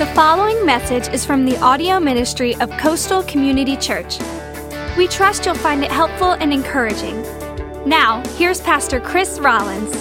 The following message is from the audio ministry of Coastal Community Church. We trust you'll find it helpful and encouraging. Now, here's Pastor Chris Rollins.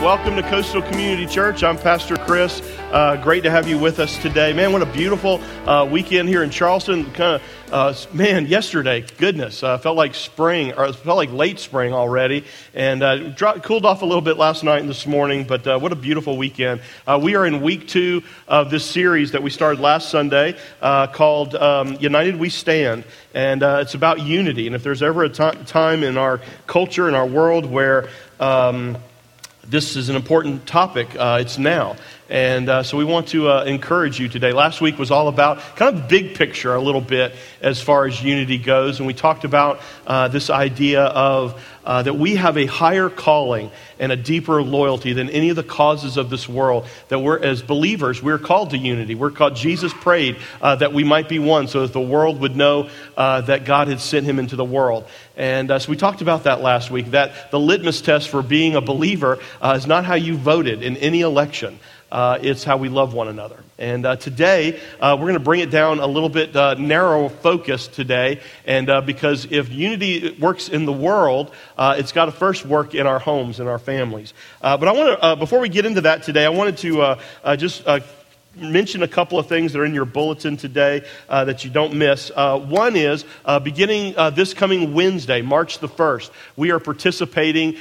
Welcome to Coastal Community Church. I'm Pastor Chris. Uh, great to have you with us today. Man, what a beautiful uh, weekend here in Charleston. Kind of, uh, man, yesterday, goodness, uh, felt like spring, or felt like late spring already, and uh, dropped, cooled off a little bit last night and this morning, but uh, what a beautiful weekend. We are in week two of this series that we started last Sunday called um, United We Stand, and it's about unity. And if there's ever a t- time in our culture, in our world, where um, this is an important topic. Uh, it's now. And uh, so we want to uh, encourage you today. Last week was all about kind of big picture a little bit as far as unity goes. And we talked about uh, this idea of uh, that we have a higher calling and a deeper loyalty than any of the causes of this world. That we're, as believers, we're called to unity. We're called, Jesus prayed uh, that we might be one so that the world would know uh, that God had sent him into the world. And so we talked about that last week, that the litmus test for being a believer is not how you voted in any election uh, it's how we love one another. And uh, today, uh, we're going to bring it down a little bit uh, narrow focus today. And uh, because if unity works in the world, uh, it's got to first work in our homes and our families. but I want to, before we get into that today, I wanted to just mention a couple of things that are in your bulletin today uh, that you don't miss. Uh, one is uh, beginning this coming Wednesday, March the 1st, we are participating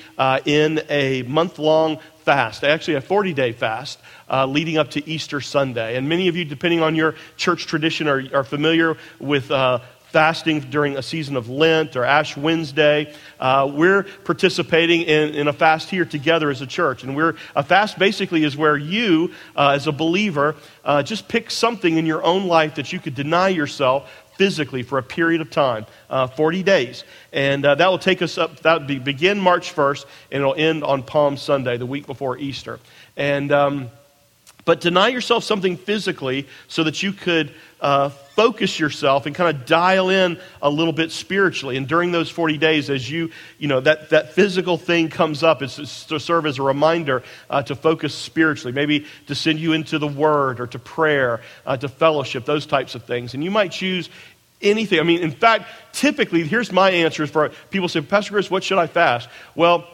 in a month long fast, actually a 40 day fast uh, leading up to Easter Sunday. And many of you, depending on your church tradition, are, are familiar with. Uh, fasting during a season of Lent or Ash Wednesday. Uh, we're participating in, in, a fast here together as a church. And we're, a fast basically is where you, uh, as a believer, uh, just pick something in your own life that you could deny yourself physically for a period of time, uh, 40 days. And uh, that will take us up, that will be, begin March 1st, and it'll end on Palm Sunday, the week before Easter. And, um, but deny yourself something physically so that you could uh, focus yourself and kind of dial in a little bit spiritually. And during those 40 days, as you, you know, that, that physical thing comes up, it's to serve as a reminder uh, to focus spiritually, maybe to send you into the Word or to prayer, uh, to fellowship, those types of things. And you might choose anything. I mean, in fact, typically, here's my answer for people say, Pastor Chris, what should I fast? Well,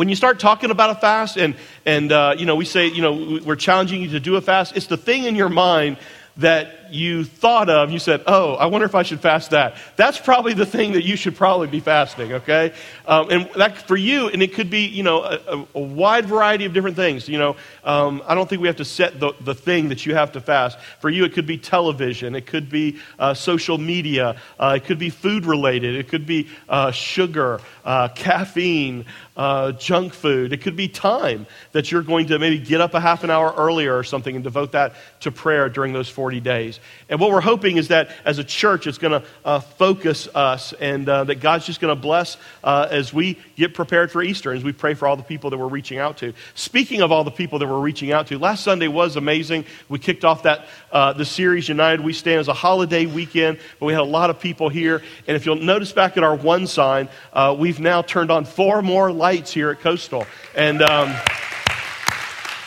when you start talking about a fast and, and uh, you know, we say, you know, we're challenging you to do a fast, it's the thing in your mind that you thought of, you said, oh, I wonder if I should fast that. That's probably the thing that you should probably be fasting, okay? Um, and that for you, and it could be, you know, a, a wide variety of different things. You know, um, I don't think we have to set the, the thing that you have to fast. For you, it could be television, it could be uh, social media, uh, it could be food related, it could be uh, sugar, uh, caffeine, uh, junk food. It could be time that you're going to maybe get up a half an hour earlier or something and devote that to prayer during those 40 days. And what we're hoping is that as a church, it's going to uh, focus us and uh, that God's just going to bless uh, as we get prepared for Easter, as we pray for all the people that we're reaching out to. Speaking of all the people that we're reaching out to, last Sunday was amazing. We kicked off that uh, the series United We Stand as a holiday weekend, but we had a lot of people here. And if you'll notice back at our one sign, uh, we've now turned on four more lights here at Coastal. And. Um,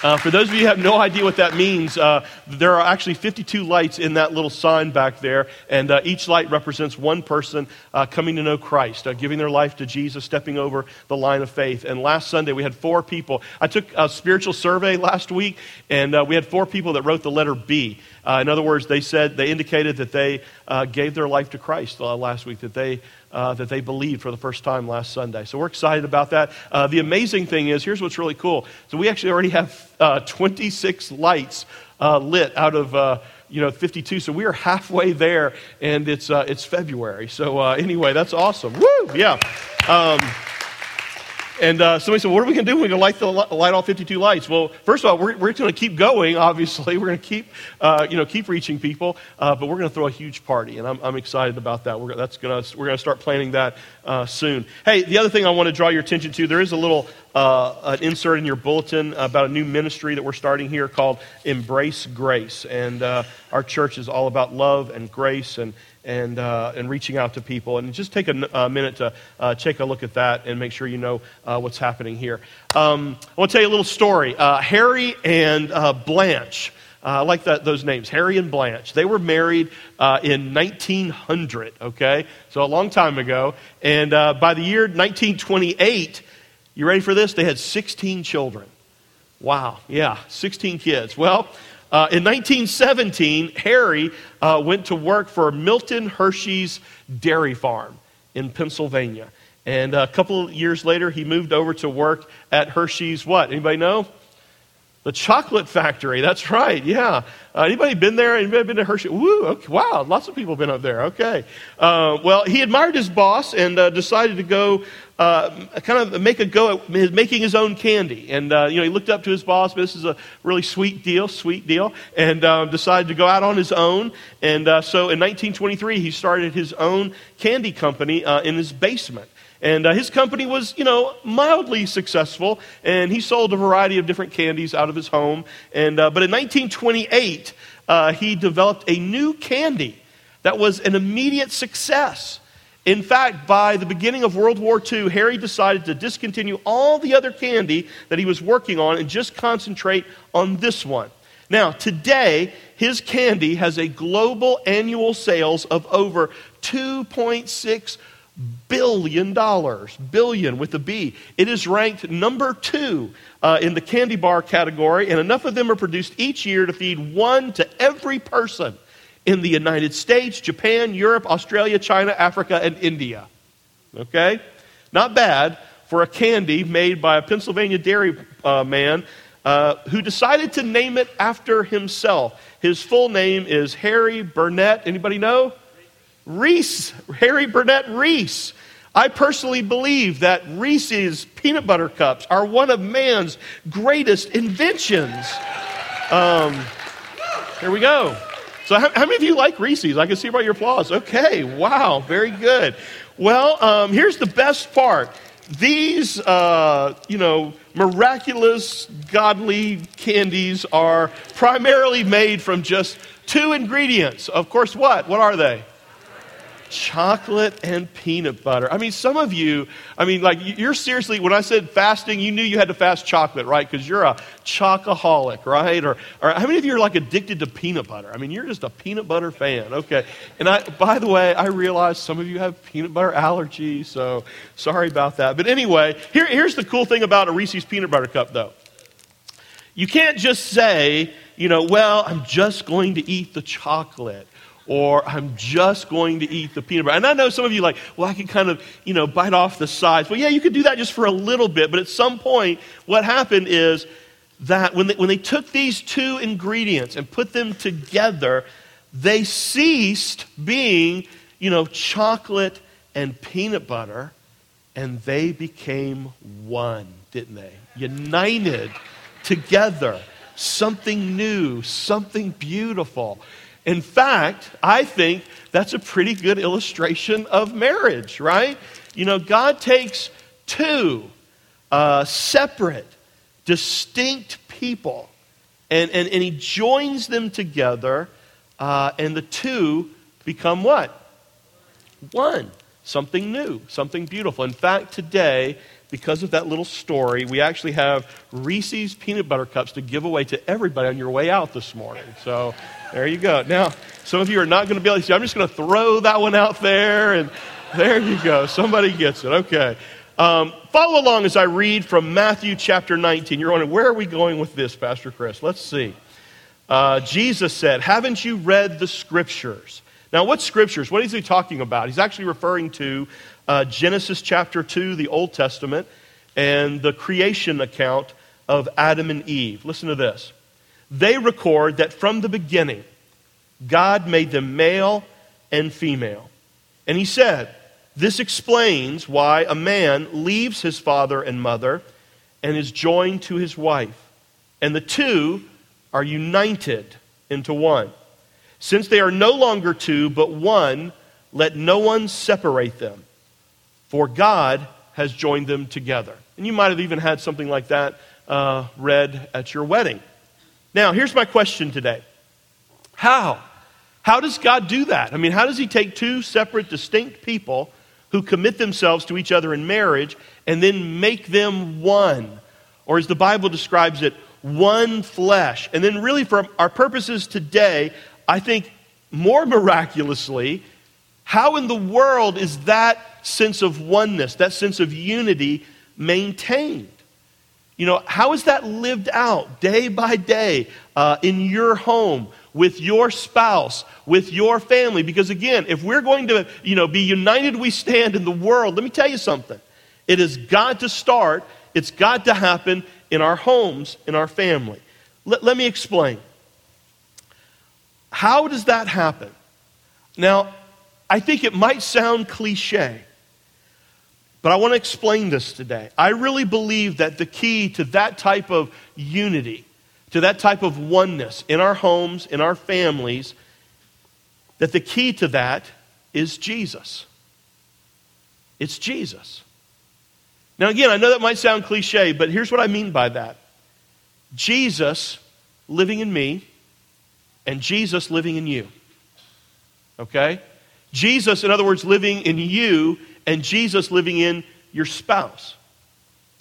uh, for those of you who have no idea what that means, uh, there are actually 52 lights in that little sign back there, and uh, each light represents one person uh, coming to know Christ, uh, giving their life to Jesus, stepping over the line of faith. And last Sunday, we had four people. I took a spiritual survey last week, and uh, we had four people that wrote the letter B. in other words, they said, they indicated that they gave their life to Christ last week, that they uh, that they believed for the first time last Sunday. So we're excited about that. Uh, the amazing thing is, here's what's really cool. So we actually already have uh, 26 lights uh, lit out of. Uh, you know, 52. So we are halfway there, and it's uh, it's February. So anyway, that's awesome. Woo! Yeah. Um, and uh, somebody said, What are we going to do? We're going to light, the, light all 52 lights. Well, first of all, we're, we're going to keep going, obviously. We're going to keep, uh, you know, keep reaching people, uh, but we're going to throw a huge party, and I'm, I'm excited about that. We're, that's gonna, we're going to start planning that uh, soon. Hey, the other thing I want to draw your attention to there is a little uh, an insert in your bulletin about a new ministry that we're starting here called Embrace Grace. And uh, our church is all about love and grace and and, uh, and reaching out to people. And just take a, a minute to uh, take a look at that and make sure you know uh, what's happening here. Um, I want to tell you a little story. Uh, Harry and uh, Blanche. Uh, I like that, those names, Harry and Blanche. They were married in 1900, okay? So a long time ago. And by the year 1928, you ready for this? They had 16 children. Wow, yeah, 16 kids. Well, uh, in 1917, Harry uh, went to work for Milton Hershey's dairy farm in Pennsylvania. And a couple of years later, he moved over to work at Hershey's what? Anybody know? The chocolate factory. That's right. Yeah. Uh, anybody been there? Anybody been to Hershey? Woo. Okay. Wow. Lots of people been up there. Okay. Uh, well, he admired his boss and uh, decided to go uh, kind of make a go at making his own candy. And, uh, you know, he looked up to his boss. This is a really sweet deal, sweet deal. And uh, decided to go out on his own. And so in 1923, he started his own candy company in his basement. And uh, his company was, you know, mildly successful, and he sold a variety of different candies out of his home. And, uh, but in 1928, uh, he developed a new candy that was an immediate success. In fact, by the beginning of World War II, Harry decided to discontinue all the other candy that he was working on and just concentrate on this one. Now, today, his candy has a global annual sales of over 2.6 billion dollars billion with a b. It is ranked number two uh, in the candy bar category and enough of them are produced each year to feed one to every person in the united states japan europe australia china africa and india. Okay? Not bad for a candy made by a pennsylvania dairy uh, man uh, who decided to name it after himself. His full name is harry burnett. Anybody know Reese, Harry Burnett Reese. I personally believe that Reese's peanut butter cups are one of man's greatest inventions. Um, there we go. So, how, how, many of you like Reese's? I can see by your applause. Okay, wow, very good. Well, um, here's the best part. These, uh, you know, miraculous, godly candies are primarily made from just two ingredients. Of course, what? What are they? Chocolate and peanut butter. I mean, some of you, I mean, like, you're seriously, when I said fasting, you knew you had to fast chocolate, right? Because you're a chocoholic, right? Or, or how many of you are like addicted to peanut butter? I mean, you're just a peanut butter fan. Okay. And I, by the way, I realize some of you have peanut butter allergies, so sorry about that. But anyway, here, here's the cool thing about a Reese's peanut butter cup, though. You can't just say, you know, well, I'm just going to eat the chocolate or I'm just going to eat the peanut butter. And I know some of you like, well, I can kind of, you know, bite off the sides. Well, yeah, you could do that just for a little bit. But at some point, what happened is that when they, when they took these two ingredients and put them together, they ceased being, you know, chocolate and peanut butter, and they became one, didn't they? United together. Something new, something beautiful. In fact, I think that's a pretty good illustration of marriage, right? You know, God takes two uh, separate, distinct people and, and, and He joins them together, uh, and the two become what? One. Something new, something beautiful. In fact, today, because of that little story, we actually have Reese's peanut butter cups to give away to everybody on your way out this morning. So there you go. Now, some of you are not going to be able to see. I'm just going to throw that one out there, and there you go. Somebody gets it. Okay. Um, follow along as I read from Matthew chapter 19. You're wondering, where are we going with this, Pastor Chris? Let's see. Uh, Jesus said, Haven't you read the scriptures? Now, what scriptures? What is he talking about? He's actually referring to uh, Genesis chapter 2, the Old Testament, and the creation account of Adam and Eve. Listen to this they record that from the beginning, God made them male and female. And he said, This explains why a man leaves his father and mother and is joined to his wife, and the two are united into one. Since they are no longer two, but one, let no one separate them, for God has joined them together. And you might have even had something like that uh, read at your wedding. Now, here's my question today How? How does God do that? I mean, how does He take two separate, distinct people who commit themselves to each other in marriage and then make them one? Or as the Bible describes it, one flesh. And then, really, for our purposes today, I think more miraculously, how in the world is that sense of oneness, that sense of unity maintained? You know, how is that lived out day by day uh, in your home, with your spouse, with your family? Because again, if we're going to, you know, be united we stand in the world, let me tell you something. It has got to start, it's got to happen in our homes, in our family. Let, let me explain. How does that happen? Now, I think it might sound cliche, but I want to explain this today. I really believe that the key to that type of unity, to that type of oneness in our homes, in our families, that the key to that is Jesus. It's Jesus. Now, again, I know that might sound cliche, but here's what I mean by that Jesus living in me and Jesus living in you. Okay? Jesus, in other words, living in you and Jesus living in your spouse.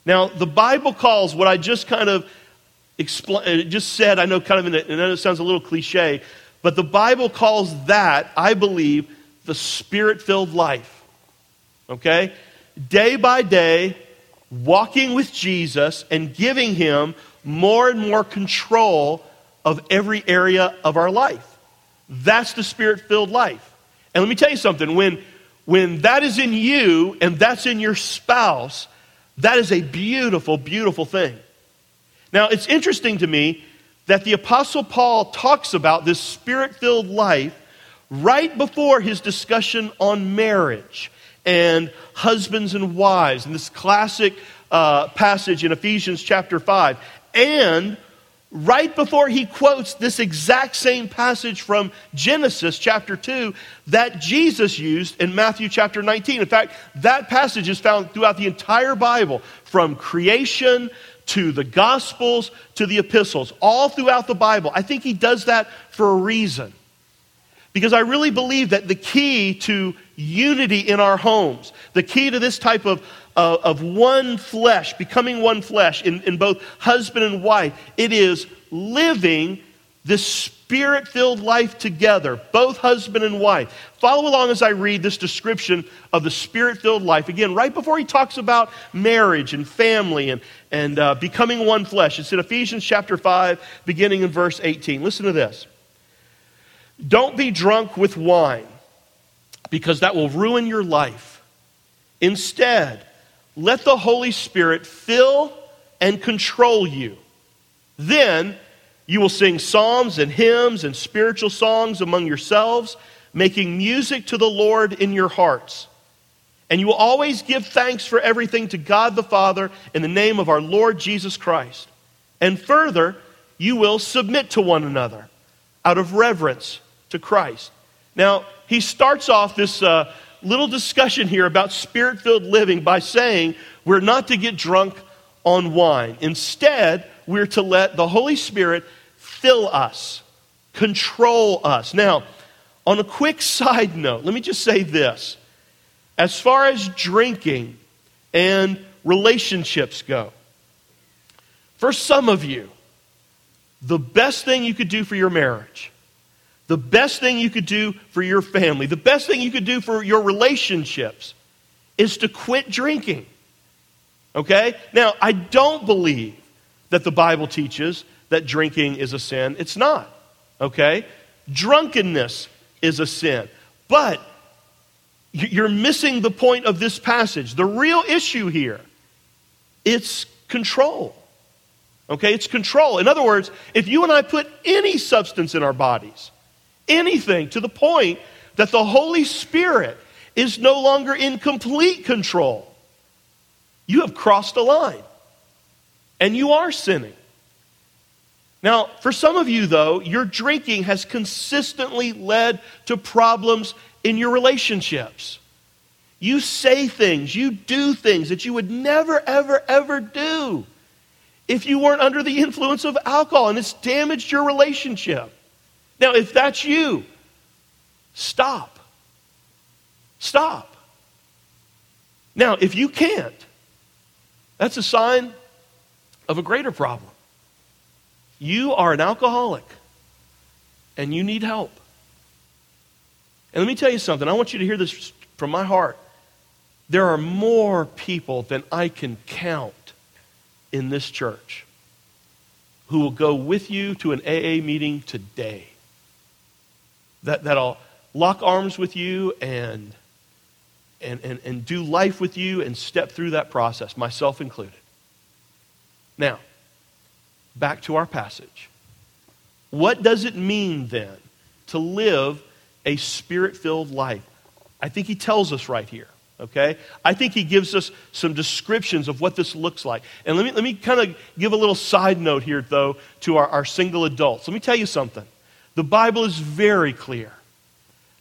Now, the Bible calls what I just kind of expl- uh, just said, I know kind of, in a, know it sounds a little cliche, but the Bible calls that, I believe, the spirit filled life. Okay? Day by day, walking with Jesus and giving him more and more control of every area of our life. That's the spirit filled life. And let me tell you something when, when that is in you and that's in your spouse, that is a beautiful, beautiful thing. Now, it's interesting to me that the Apostle Paul talks about this spirit filled life right before his discussion on marriage and husbands and wives, in this classic uh, passage in Ephesians chapter 5. And right before he quotes this exact same passage from Genesis chapter 2 that Jesus used in Matthew chapter 19. In fact, that passage is found throughout the entire Bible, from creation to the Gospels to the epistles, all throughout the Bible. I think he does that for a reason. Because I really believe that the key to unity in our homes, the key to this type of uh, of one flesh, becoming one flesh in, in both husband and wife. It is living this spirit filled life together, both husband and wife. Follow along as I read this description of the spirit filled life. Again, right before he talks about marriage and family and, and uh, becoming one flesh. It's in Ephesians chapter 5, beginning in verse 18. Listen to this. Don't be drunk with wine, because that will ruin your life. Instead, let the Holy Spirit fill and control you. Then you will sing psalms and hymns and spiritual songs among yourselves, making music to the Lord in your hearts. And you will always give thanks for everything to God the Father in the name of our Lord Jesus Christ. And further, you will submit to one another out of reverence to Christ. Now, he starts off this. Uh, little discussion here about spirit filled living by saying we're not to get drunk on wine. Instead, we're to let the Holy Spirit fill us, control us. Now, on a quick side note, let me just say this. As far as drinking and relationships go, for some of you, the best thing you could do for your marriage the best thing you could do for your family, the best thing you could do for your relationships is to quit drinking. Okay? Now, I don't believe that the Bible teaches that drinking is a sin. It's not. Okay? Drunkenness is a sin. But you're missing the point of this passage. The real issue here, it's control. Okay? It's control. In other words, if you and I put any substance in our bodies, anything to the point that the Holy Spirit is no longer in complete control. You have crossed a line and you are sinning. Now, for some of you, though, your drinking has consistently led to problems in your relationships. You say things, you do things that you would never, ever, ever do if you weren't under the influence of alcohol, and it's damaged your relationship. Now, if that's you, stop. Stop. Now, if you can't, that's a sign of a greater problem. you are an alcoholic and you need help. And let me tell you something. I want you to hear this from my heart. There are more people than I can count in this church who will go with you to an AA meeting today. That, that'll lock arms with you and, and, and, and do life with you and step through that process, myself included. Now, back to our passage. What does it mean then to live a spirit filled life? I think he tells us right here. Okay? I think he gives us some descriptions of what this looks like. And let me, let me kind of give a little side note here, though, to our, our single adults. Let me tell you something. The Bible is very clear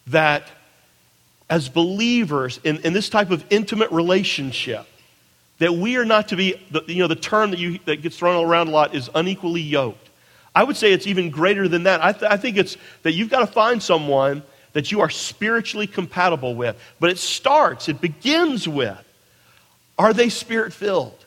that as believers in, in this type of intimate relationship, that we are not to be, the, you know, the term that, you, that gets thrown around a lot is unequally yoked. I would say it's even greater than that. I, th- I think it's that you've got to find someone that you are spiritually compatible with. But it starts, it begins with are they spirit filled?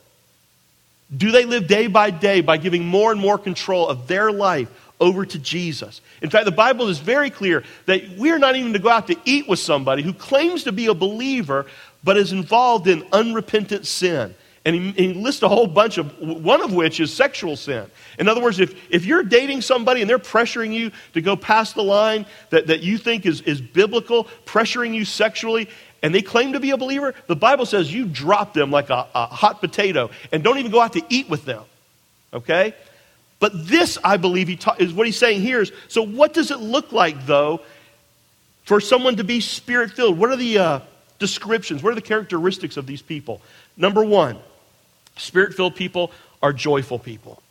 Do they live day by day by giving more and more control of their life over to Jesus? In fact, the Bible is very clear that we're not even to go out to eat with somebody who claims to be a believer but is involved in unrepentant sin. And he, he, lists a whole bunch of, one of which is sexual sin. In other words, if, if you're dating somebody and they're pressuring you to go past the line that, that you think is, is biblical, pressuring you sexually, and they claim to be a believer, the Bible says you drop them like a, a hot potato and don't even go out to eat with them. Okay? But this, I believe, he ta- is what he's saying here is so, what does it look like, though, for someone to be spirit filled? What are the uh, descriptions? What are the characteristics of these people? Number one, Spirit filled people are joyful people.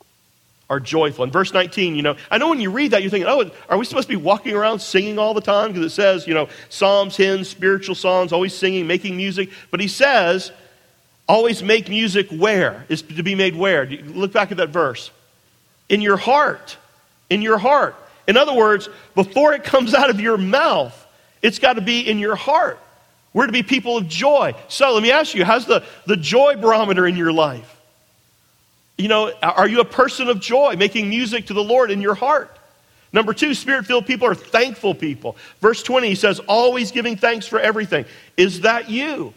Are joyful. In verse 19, you know, I know when you read that, you're thinking, oh, are we supposed to be walking around singing all the time? Because it says, you know, psalms, hymns, spiritual songs, always singing, making music. But he says, always make music where? Is to be made where? Look back at that verse. In your heart. In your heart. In other words, before it comes out of your mouth, it's got to be in your heart. We're to be people of joy. So let me ask you, how's the, the joy barometer in your life? You know, are you a person of joy, making music to the Lord in your heart? Number two, spirit filled people are thankful people. Verse 20, he says, always giving thanks for everything. Is that you?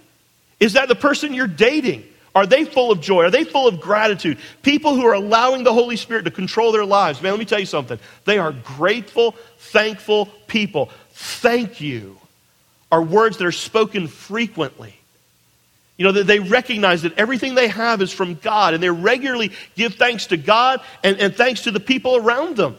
Is that the person you're dating? Are they full of joy? Are they full of gratitude? People who are allowing the Holy Spirit to control their lives. Man, let me tell you something. They are grateful, thankful people. Thank you are words that are spoken frequently. You know, that they recognize that everything they have is from God, and they regularly give thanks to God and, and thanks to the people around them.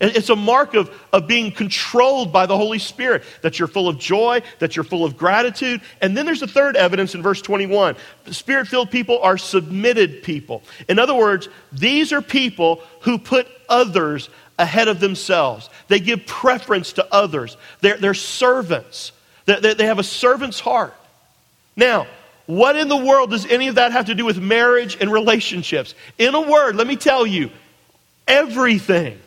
It's a mark of, of being controlled by the Holy Spirit, that you're full of joy, that you're full of gratitude. And then there's a third evidence in verse 21. Spirit filled people are submitted people. In other words, these are people who put others ahead of themselves. They give preference to others. They're, they're servants. They, they have a servant's heart. Now, what in the world does any of that have to do with marriage and relationships? In a word, let me tell you everything.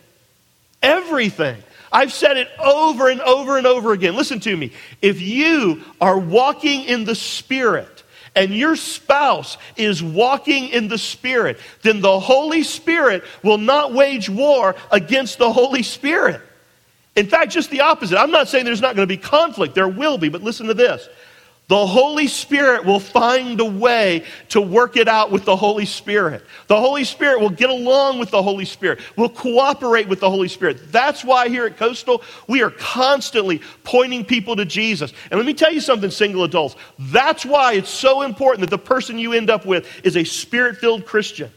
Everything. I've said it over and over and over again. Listen to me. If you are walking in the Spirit, and your spouse is walking in the Spirit, then the Holy Spirit will not wage war against the Holy Spirit. In fact, just the opposite. I'm not saying there's not going to be conflict, there will be, but listen to this. The Holy Spirit will find a way to work it out with the Holy Spirit. The Holy Spirit will get along with the Holy Spirit, will cooperate with the Holy Spirit. That's why here at Coastal, we are constantly pointing people to Jesus. And let me tell you something, single adults. That's why it's so important that the person you end up with is a spirit filled Christian.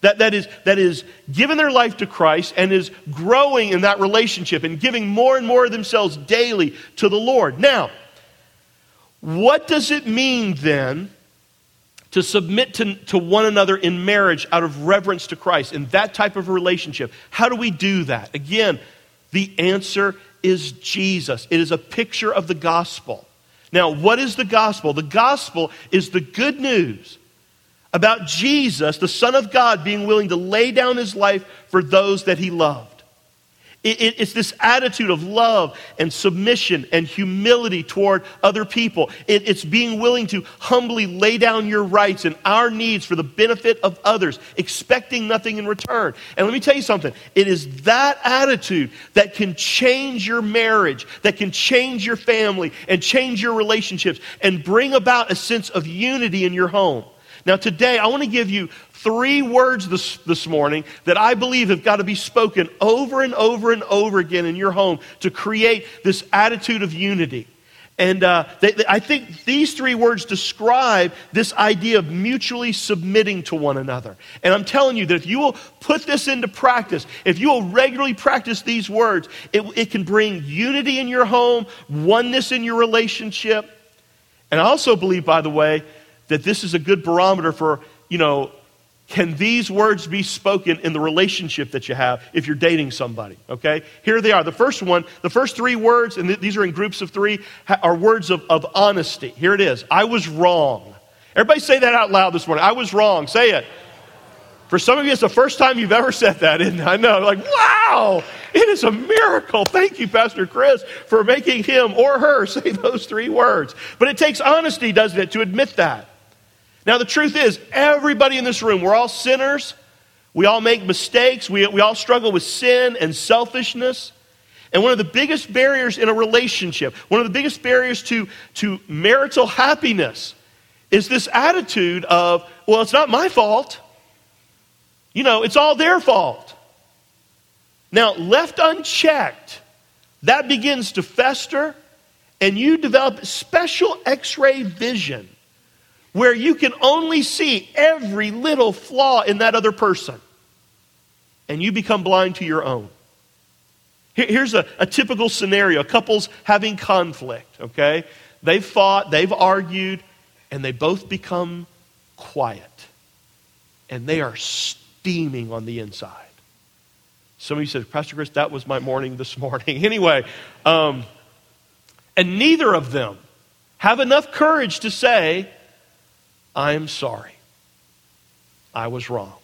That, that, is, that is giving their life to Christ and is growing in that relationship and giving more and more of themselves daily to the Lord. Now, what does it mean then to submit to, to one another in marriage out of reverence to Christ in that type of relationship? How do we do that? Again, the answer is Jesus. It is a picture of the gospel. Now, what is the gospel? The gospel is the good news about Jesus, the Son of God, being willing to lay down his life for those that he loved. It, it, it's this attitude of love and submission and humility toward other people. It, it's being willing to humbly lay down your rights and our needs for the benefit of others, expecting nothing in return. And let me tell you something it is that attitude that can change your marriage, that can change your family, and change your relationships, and bring about a sense of unity in your home. Now, today, I want to give you three words this, this morning that I believe have got to be spoken over and over and over again in your home to create this attitude of unity. And uh, they, they, I think these three words describe this idea of mutually submitting to one another. And I'm telling you that if you will put this into practice, if you will regularly practice these words, it, it can bring unity in your home, oneness in your relationship. And I also believe, by the way, that this is a good barometer for, you know, can these words be spoken in the relationship that you have if you're dating somebody? Okay? Here they are. The first one, the first three words, and th- these are in groups of three, ha- are words of, of honesty. Here it is I was wrong. Everybody say that out loud this morning. I was wrong. Say it. For some of you, it's the first time you've ever said that, isn't it? I know. Like, wow, it is a miracle. Thank you, Pastor Chris, for making him or her say those three words. But it takes honesty, doesn't it, to admit that. Now, the truth is, everybody in this room, we're all sinners. We all make mistakes. We, we all struggle with sin and selfishness. And one of the biggest barriers in a relationship, one of the biggest barriers to, to marital happiness, is this attitude of, well, it's not my fault. You know, it's all their fault. Now, left unchecked, that begins to fester, and you develop special x ray vision where you can only see every little flaw in that other person, and you become blind to your own. Here's a, a typical scenario couples having conflict, okay? They've fought, they've argued, and they both become quiet. And they are steaming on the inside. Some of you said, Pastor Chris, that was my morning this morning. anyway, um, and neither of them have enough courage to say, I'm sorry. I was wrong.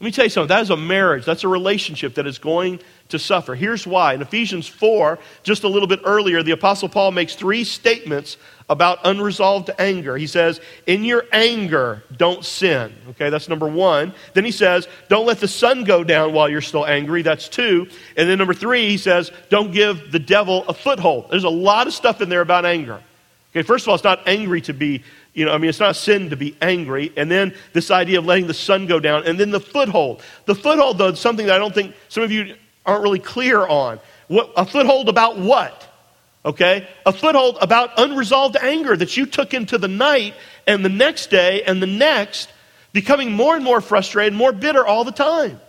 Let me tell you something. That is a marriage. That's a relationship that is going to suffer. Here's why. In Ephesians 4, just a little bit earlier, the Apostle Paul makes three statements about unresolved anger. He says, In your anger, don't sin. Okay, that's number one. Then he says, Don't let the sun go down while you're still angry. That's two. And then number three, he says, Don't give the devil a foothold. There's a lot of stuff in there about anger. Okay, first of all, it's not angry to be you know, I mean, it's not sin to be angry. And then this idea of letting the sun go down. And then the foothold. The foothold, though, is something that I don't think some of you aren't really clear on. What, a foothold about what? Okay? A foothold about unresolved anger that you took into the night and the next day and the next, becoming more and more frustrated, more bitter all the time.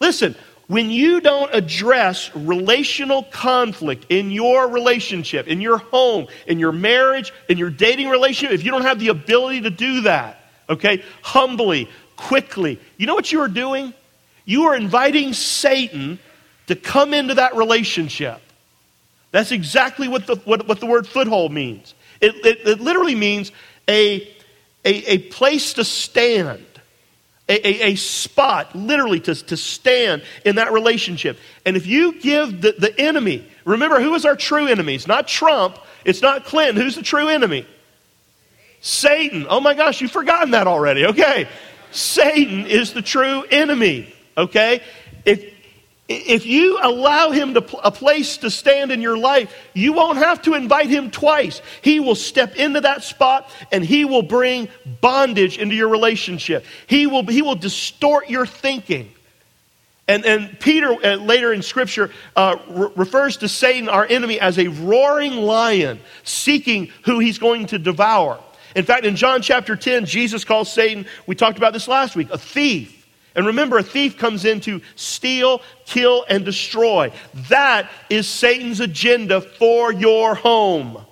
Listen, when you don't address relational conflict in your relationship, in your home, in your marriage, in your dating relationship, if you don't have the ability to do that, okay, humbly, quickly, you know what you are doing? You are inviting Satan to come into that relationship. That's exactly what the, what, what the word foothold means. It, it, it literally means a, a, a place to stand a, a, a, spot, literally, to, to stand in that relationship. And if you give the, the enemy, remember, who is our true enemy? It's not Trump, it's not Clinton. Who's the true enemy? Satan. Oh my gosh, you've forgotten that already. Okay. Satan is the true enemy. Okay. If, if you allow him to, a place to stand in your life, you won't have to invite him twice. He will step into that spot and he will bring bondage into your relationship. He will, he will distort your thinking. And, and Peter, uh, later in Scripture, uh, re- refers to Satan, our enemy, as a roaring lion seeking who he's going to devour. In fact, in John chapter 10, Jesus calls Satan, we talked about this last week, a thief. And remember, a thief comes in to steal, kill, and destroy. That is Satan's agenda for your home.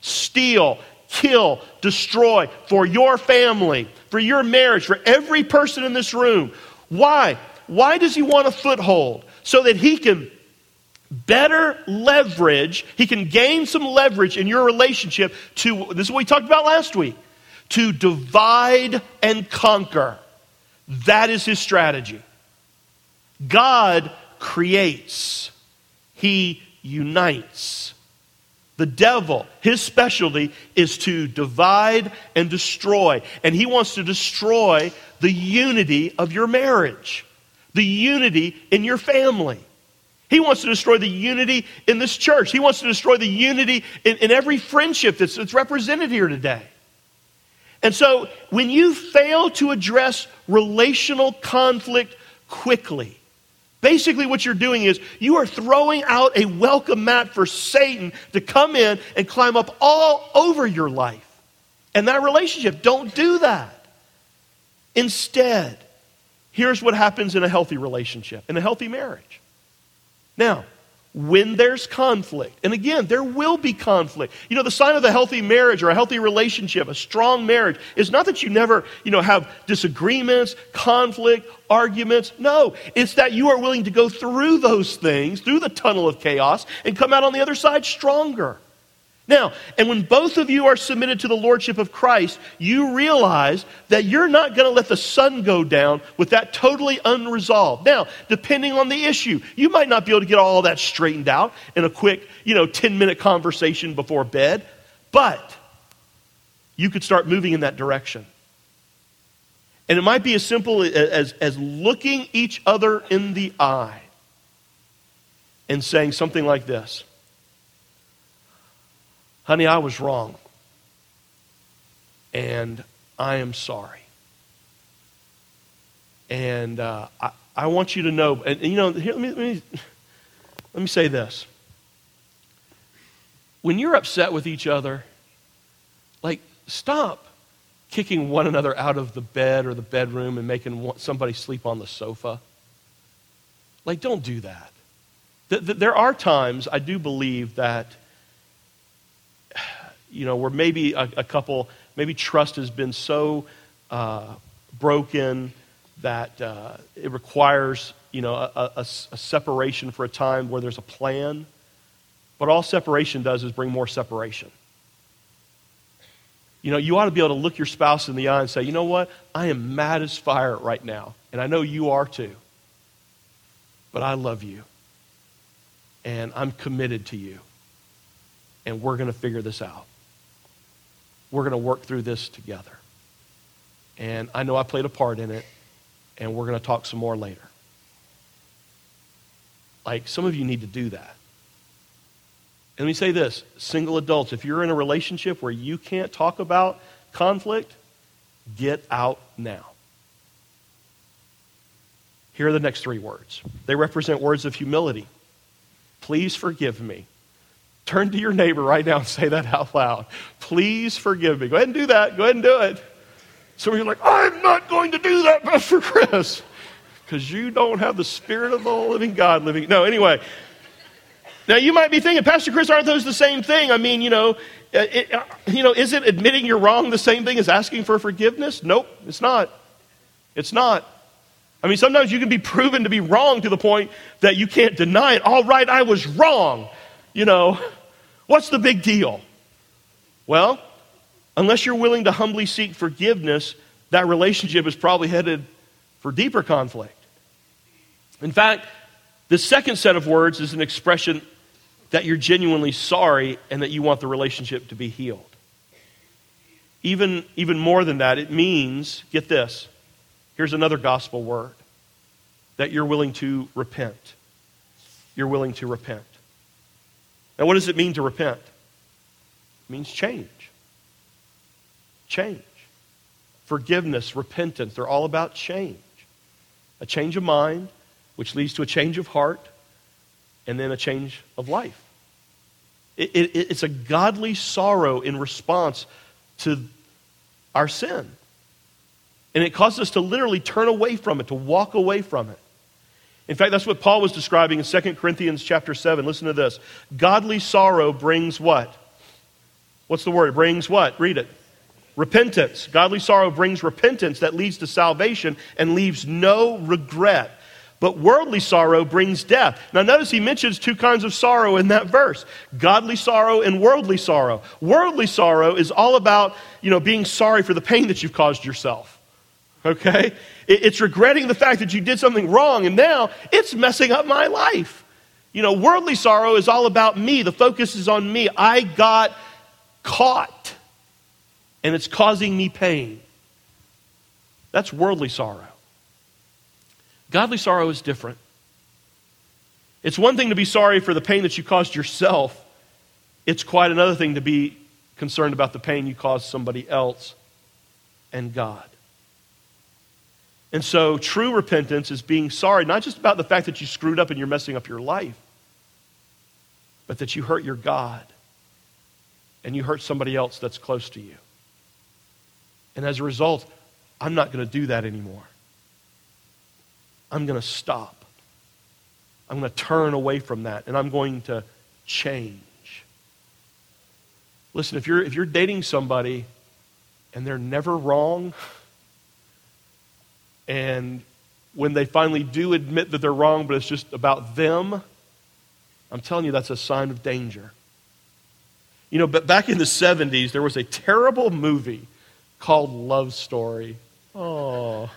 Steal, kill, destroy for your family, for your marriage, for every person in this room. Why? Why does he want a foothold? So that he can better leverage, he can gain some leverage in your relationship to, this is what we talked about last week, to divide and conquer. That is his strategy. God creates, he unites. The devil, his specialty is to divide and destroy. And he wants to destroy the unity of your marriage, the unity in your family. He wants to destroy the unity in this church. He wants to destroy the unity in, in every friendship that's, that's represented here today. And so when you fail to address relational conflict quickly, basically what you're doing is you are throwing out a welcome mat for Satan to come in and climb up all over your life and that relationship. Don't do that. Instead, here's what happens in a healthy relationship, in a healthy marriage. Now, when there's conflict, and again, there will be conflict. You know, the sign of a healthy marriage or a healthy relationship, a strong marriage, is not that you never, you know, have disagreements, conflict, arguments. No, it's that you are willing to go through those things, through the tunnel of chaos, and come out on the other side stronger. Now, and when both of you are submitted to the Lordship of Christ, you realize that you're not going to let the sun go down with that totally unresolved. Now, depending on the issue, you might not be able to get all that straightened out in a quick, you know, 10 minute conversation before bed, but you could start moving in that direction. And it might be as simple as, as looking each other in the eye and saying something like this Honey, I was wrong. And I am sorry. And uh, I, I want you to know, and, and you know, here, let, me, let, me, let me say this. When you're upset with each other, like, stop kicking one another out of the bed or the bedroom and making somebody sleep on the sofa. Like, don't do that. There are times, I do believe, that you know, where maybe a, a couple, maybe trust has been so uh, broken that uh, it requires, you know, a, a, a separation for a time where there's a plan. But all separation does is bring more separation. You know, you ought to be able to look your spouse in the eye and say, you know what? I am mad as fire right now. And I know you are too. But I love you. And I'm committed to you. And we're going to figure this out we're going to work through this together. And I know I played a part in it, and we're going to talk some more later. Like, some of you need to do that. And let me say this single adults, if you're in a relationship where you can't talk about conflict, get out now. Here are the next three words they represent words of humility. Please forgive me. Turn to your neighbor right now and say that out loud. Please forgive me. Go ahead and do that. Go ahead and do it. Some of you are like, I'm not going to do that, Pastor Chris, because you don't have the Spirit of the living God living. No, anyway. Now you might be thinking, Pastor Chris, aren't those the same thing? I mean, you know, uh, it, uh, you know, isn't admitting you're wrong the same thing as asking for forgiveness? Nope, it's not. It's not. I mean, sometimes you can be proven to be wrong to the point that you can't deny it. All right, I was wrong you know, what's the big deal? Well, unless you're willing to humbly seek forgiveness, that relationship is probably headed for deeper conflict. In fact, the second set of words is an expression that you're genuinely sorry and that you want the relationship to be healed. Even, even more than that, it means, get this, here's another gospel word, that you're willing to repent. You're willing to repent. Now, what does it mean to repent? It means change. Change. Forgiveness, repentance, they're all about change. A change of mind, which leads to a change of heart, and then a change of life. It, it, it's a godly sorrow in response to our sin. And it causes us to literally turn away from it, to walk away from it. In fact, that's what Paul was describing in 2 Corinthians chapter 7. Listen to this. Godly sorrow brings what? What's the word? It brings what? Read it. Repentance. Godly sorrow brings repentance that leads to salvation and leaves no regret. But worldly sorrow brings death. Now, notice he mentions two kinds of sorrow in that verse godly sorrow and worldly sorrow. Worldly sorrow is all about, you know, being sorry for the pain that you've caused yourself. Okay? It's regretting the fact that you did something wrong and now it's messing up my life. You know, worldly sorrow is all about me. The focus is on me. I got caught and it's causing me pain. That's worldly sorrow. Godly sorrow is different. It's one thing to be sorry for the pain that you caused yourself, it's quite another thing to be concerned about the pain you caused somebody else and God. And so, true repentance is being sorry, not just about the fact that you screwed up and you're messing up your life, but that you hurt your God and you hurt somebody else that's close to you. And as a result, I'm not going to do that anymore. I'm going to stop. I'm going to turn away from that and I'm going to change. Listen, if you're, if you're dating somebody and they're never wrong, and when they finally do admit that they're wrong, but it's just about them, I'm telling you, that's a sign of danger. You know, but back in the 70s, there was a terrible movie called Love Story. Oh,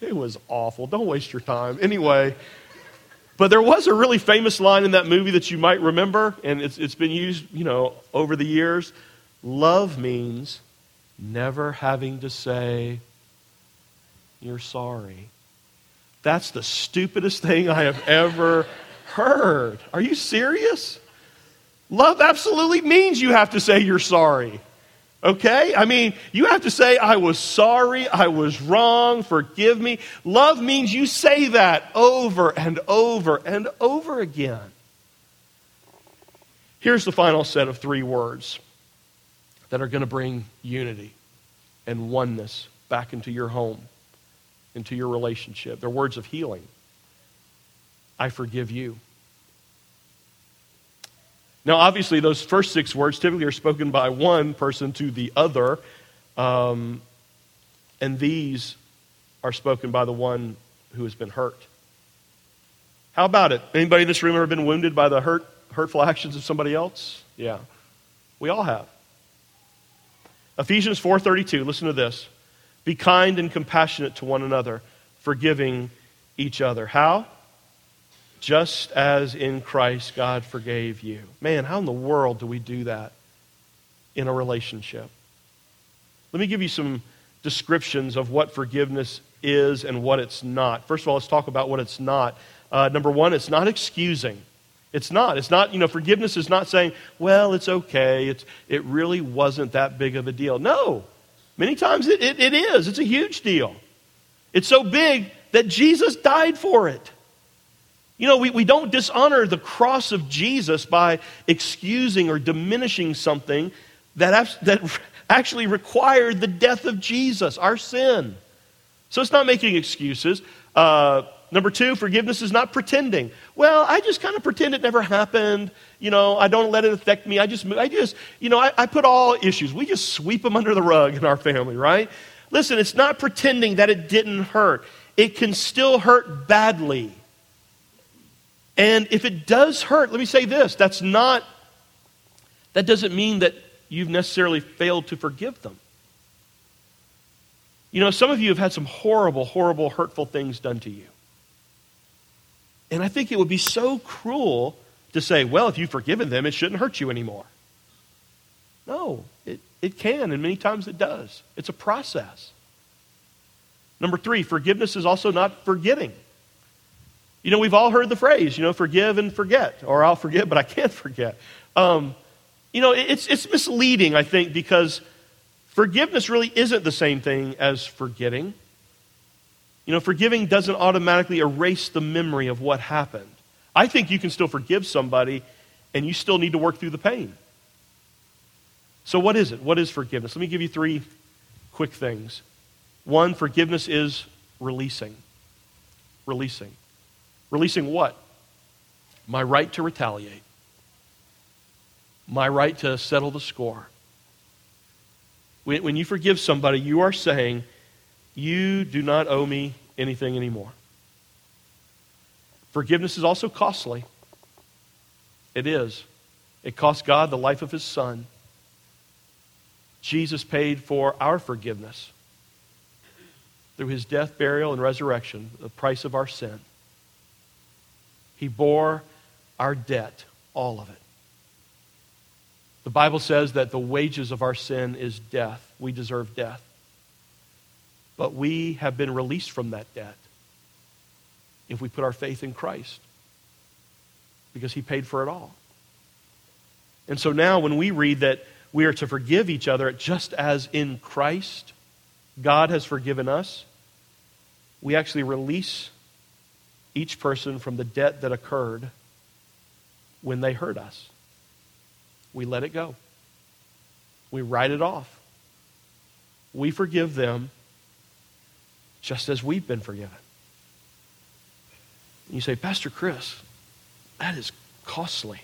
it was awful. Don't waste your time. Anyway, but there was a really famous line in that movie that you might remember, and it's, it's been used, you know, over the years. Love means never having to say, you're sorry. That's the stupidest thing I have ever heard. Are you serious? Love absolutely means you have to say you're sorry. Okay? I mean, you have to say, I was sorry, I was wrong, forgive me. Love means you say that over and over and over again. Here's the final set of three words that are going to bring unity and oneness back into your home, into your relationship. They're words of healing. I forgive you. Now, obviously, those first six words typically are spoken by one person to the other, um, and these are spoken by the one who has been hurt. How about it? Anybody in this room ever been wounded by the hurt, hurtful actions of somebody else? Yeah, we all have. Ephesians 4:32. Listen to this: Be kind and compassionate to one another, forgiving each other. How? just as in Christ God forgave you. Man, how in the world do we do that in a relationship? Let me give you some descriptions of what forgiveness is and what it's not. First of all, let's talk about what it's not. Uh, number one, it's not excusing. It's not. It's not, you know, forgiveness is not saying, well, it's okay. It's, it really wasn't that big of a deal. No. Many times it, it, it is. It's a huge deal. It's so big that Jesus died for it. You know, we, we don't dishonor the cross of Jesus by excusing or diminishing something that, that actually required the death of Jesus, our sin. So it's not making excuses. Uh, number two, forgiveness is not pretending. Well, I just kind of pretend it never happened. You know, I don't let it affect me. I just, I just, you know, I, I put all issues. We just sweep them under the rug in our family, right? Listen, it's not pretending that it didn't hurt. It can still hurt badly. And if it does hurt, let me say this that's not, that doesn't mean that you've necessarily failed to forgive them. You know, some of you have had some horrible, horrible, hurtful things done to you. And I think it would be so cruel to say, well, if you've forgiven them, it shouldn't hurt you anymore. No, it, it can, and many times it does. It's a process. Number three, forgiveness is also not forgetting. You know, we've all heard the phrase, you know, forgive and forget, or I'll forget, but I can't forget. Um, you know, it's, it's misleading, I think, because forgiveness really isn't the same thing as forgetting. You know, forgiving doesn't automatically erase the memory of what happened. I think you can still forgive somebody and you still need to work through the pain. So, what is it? What is forgiveness? Let me give you three quick things. One, forgiveness is releasing. Releasing. Releasing what? My right to retaliate, my right to settle the score. When, you forgive somebody, you are saying, You do not owe me anything anymore. Forgiveness is also costly. It is. It cost God the life of his son. Jesus paid for our forgiveness. through his death, burial, and resurrection, the price of our sin. He bore our debt, all of it. The Bible says that the wages of our sin is death. We deserve death. But we have been released from that debt if we put our faith in Christ because he paid for it all. And so now when we read that we are to forgive each other just as in Christ God has forgiven us, we actually release each person from the debt that occurred when they hurt us. We let it go. We write it off. We forgive them just as we've been forgiven. You say, Pastor Chris, that is costly.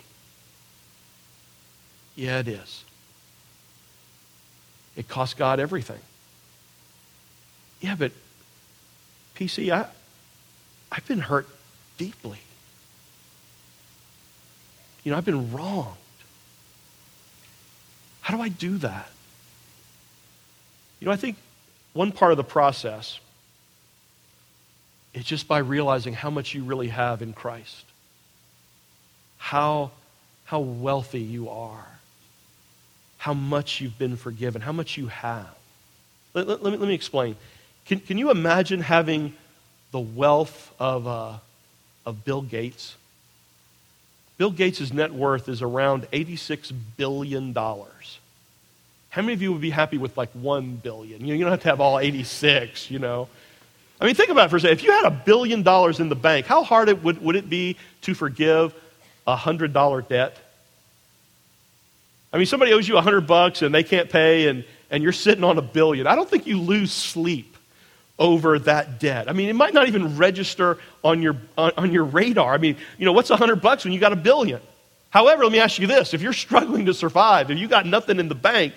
Yeah, it is. It costs God everything. Yeah, but PC, I, I've been hurt deeply. You know, I've been wronged. How do I do that? You know, I think one part of the process is just by realizing how much you really have in Christ. How, how wealthy you are. How much you've been forgiven. How much you have. Let, let, let me, let me explain. Can, can you imagine having the wealth of, uh, of Bill Gates? Bill Gates' net worth is around $86 billion. How many of you would be happy with like 1 billion? You, know, you don't have to have all 86, you know. I mean, think about it for a second. If you had a billion dollars in the bank, how hard it would, would it be to forgive a $100 debt? I mean, somebody owes you a 100 bucks and they can't pay and, and you're sitting on a billion. I don't think you lose sleep over that debt. I mean, it might not even register on your, on, on your radar. I mean, you know, what's a 100 bucks when you got a billion? However, let me ask you this. If you're struggling to survive, if you got nothing in the bank,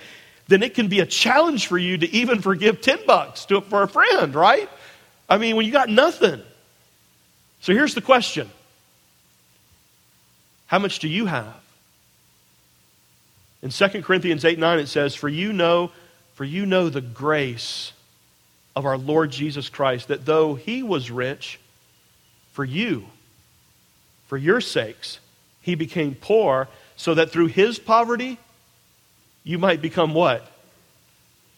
then it can be a challenge for you to even forgive 10 bucks to, for a friend, right? I mean, when you got nothing. So here's the question How much do you have? In 2 Corinthians 8 9, it says, For you know, for you know the grace of our Lord Jesus Christ, that though he was rich, for you, for your sakes, he became poor, so that through his poverty, you might become what?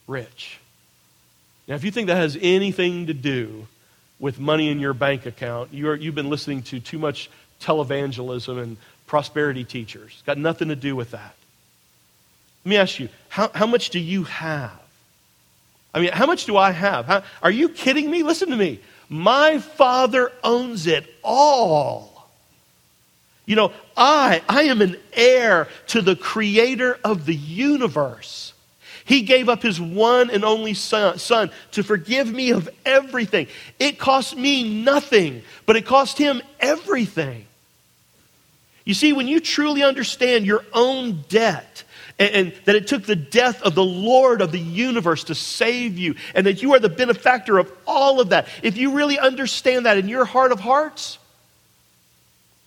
Rich. Now, if you think that has anything to do with money in your bank account, you you've been listening to too much televangelism and prosperity teachers. It's got nothing to do with that. Let me ask you, how, how much do you have? I mean, how much do I have? How, are you kidding me? Listen to me. My Father owns it all. You know, I, I am an heir to the creator of the universe. He gave up his one and only son, son, to forgive me of everything. It cost me nothing, but it cost him everything. You see, when you truly understand your own debt, and, and, that it took the death of the Lord of the universe to save you, and that you are the benefactor of all of that. If you really understand that in your heart of hearts,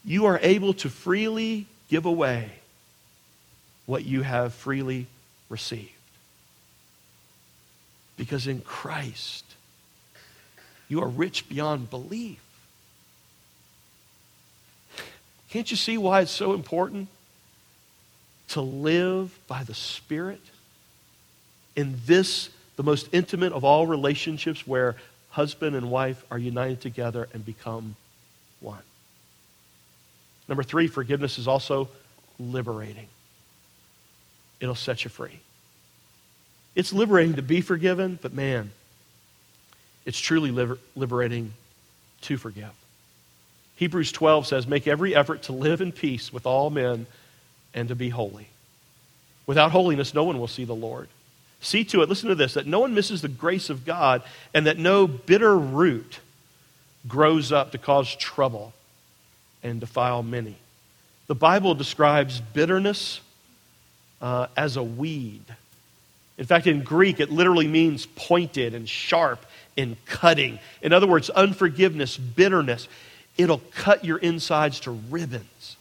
you are able to freely give away what you have freely received. Because in Christ, you are rich beyond belief. Can't you see why it's so important to live by the Spirit in this, the most intimate of all relationships where husband and wife are united together and become one? Number three, forgiveness is also liberating. It'll set you free. It's liberating to be forgiven, but man, it's truly liber- liberating to forgive. Hebrews 12 says, Make every effort to live in peace with all men and to be holy. Without holiness, no one will see the Lord. See to it, listen to this, that no one misses the grace of God and that no bitter root grows up to cause trouble and defile many. The Bible describes bitterness uh, as a weed. In fact, in Greek, it literally means pointed and sharp and cutting. In other words, unforgiveness, bitterness, it'll cut your insides to ribbons.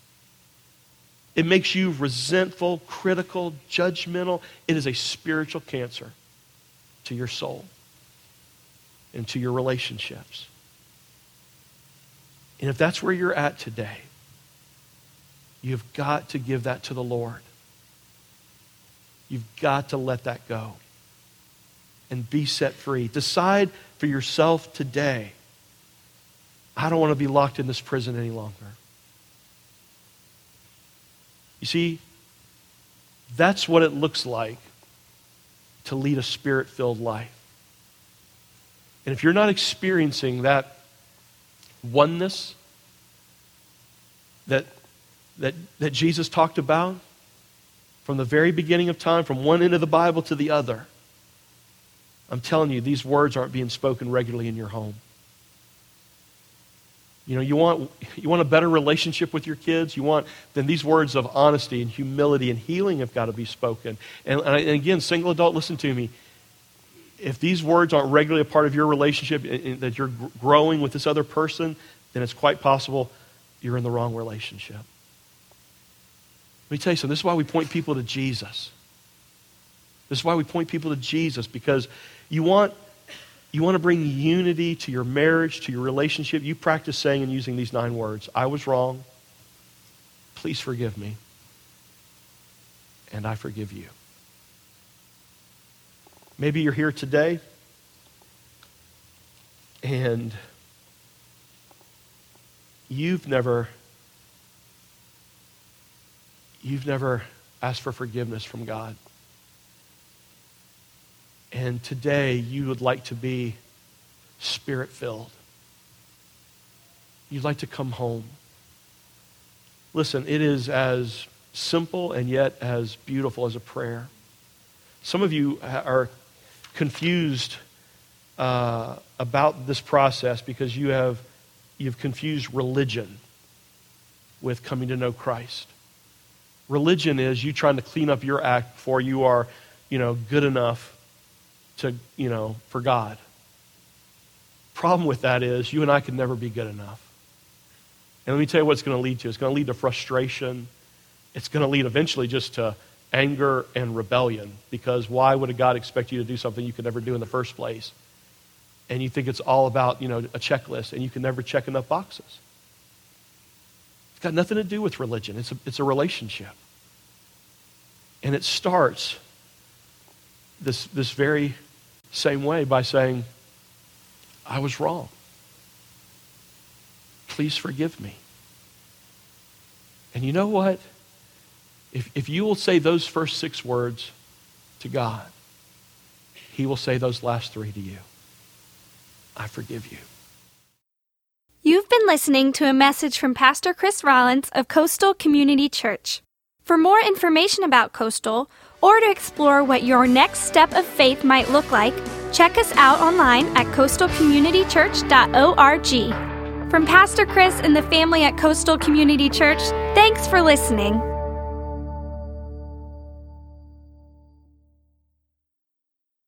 It makes you resentful, critical, judgmental. It is a spiritual cancer to your soul. and to your relationships. And if that's where you're at today, you've got to give that to the Lord. You've got to let that go and be set free. Decide for yourself today I don't want to be locked in this prison any longer. You see, that's what it looks like to lead a spirit filled life. And if you're not experiencing that oneness that, that, that Jesus talked about from the very beginning of time, from one end of the Bible to the other, I'm telling you, these words aren't being spoken regularly in your home. You know, you want, you want a better relationship with your kids, you want, then these words of honesty and humility and healing have got to be spoken. And, and again, single adult, listen to me. If these words aren't regularly a part of your relationship, that you're growing with this other person, then it's quite possible you're in the wrong relationship. Let me tell you something. This is why we point people to Jesus. This is why we point people to Jesus because you want you want to bring unity to your marriage, to your relationship, you practice saying and using these nine words I was wrong. Please forgive me. And I forgive you. Maybe you're here today and you've never you've never asked for forgiveness from God. And today you would like to be spirit filled. You'd like to come home. Listen, it is as simple and yet as beautiful as a prayer. Some of you are confused uh, about this process because you have you've confused religion with coming to know Christ. Religion is you trying to clean up your act before you are, you know, good enough to, you know, for God. Problem with that is you and I can never be good enough. And let me tell you what it's going to lead to. It's going to lead to frustration. It's going to lead eventually just to anger and rebellion because why would a God expect you to do something you could never do in the first place? And you think it's all about, you know, a checklist and you can never check enough boxes. It's got nothing to do with religion. It's a, it's a relationship. And it starts this, this very same way by saying, I was wrong. Please forgive me. And you know what? If, if you will say those first six words to God, He will say those last three to you I forgive you. You've been listening to a message from Pastor Chris Rollins of Coastal Community Church. For more information about Coastal, or to explore what your next step of faith might look like, check us out online at coastalcommunitychurch.org. From Pastor Chris and the family at Coastal Community Church, thanks for listening.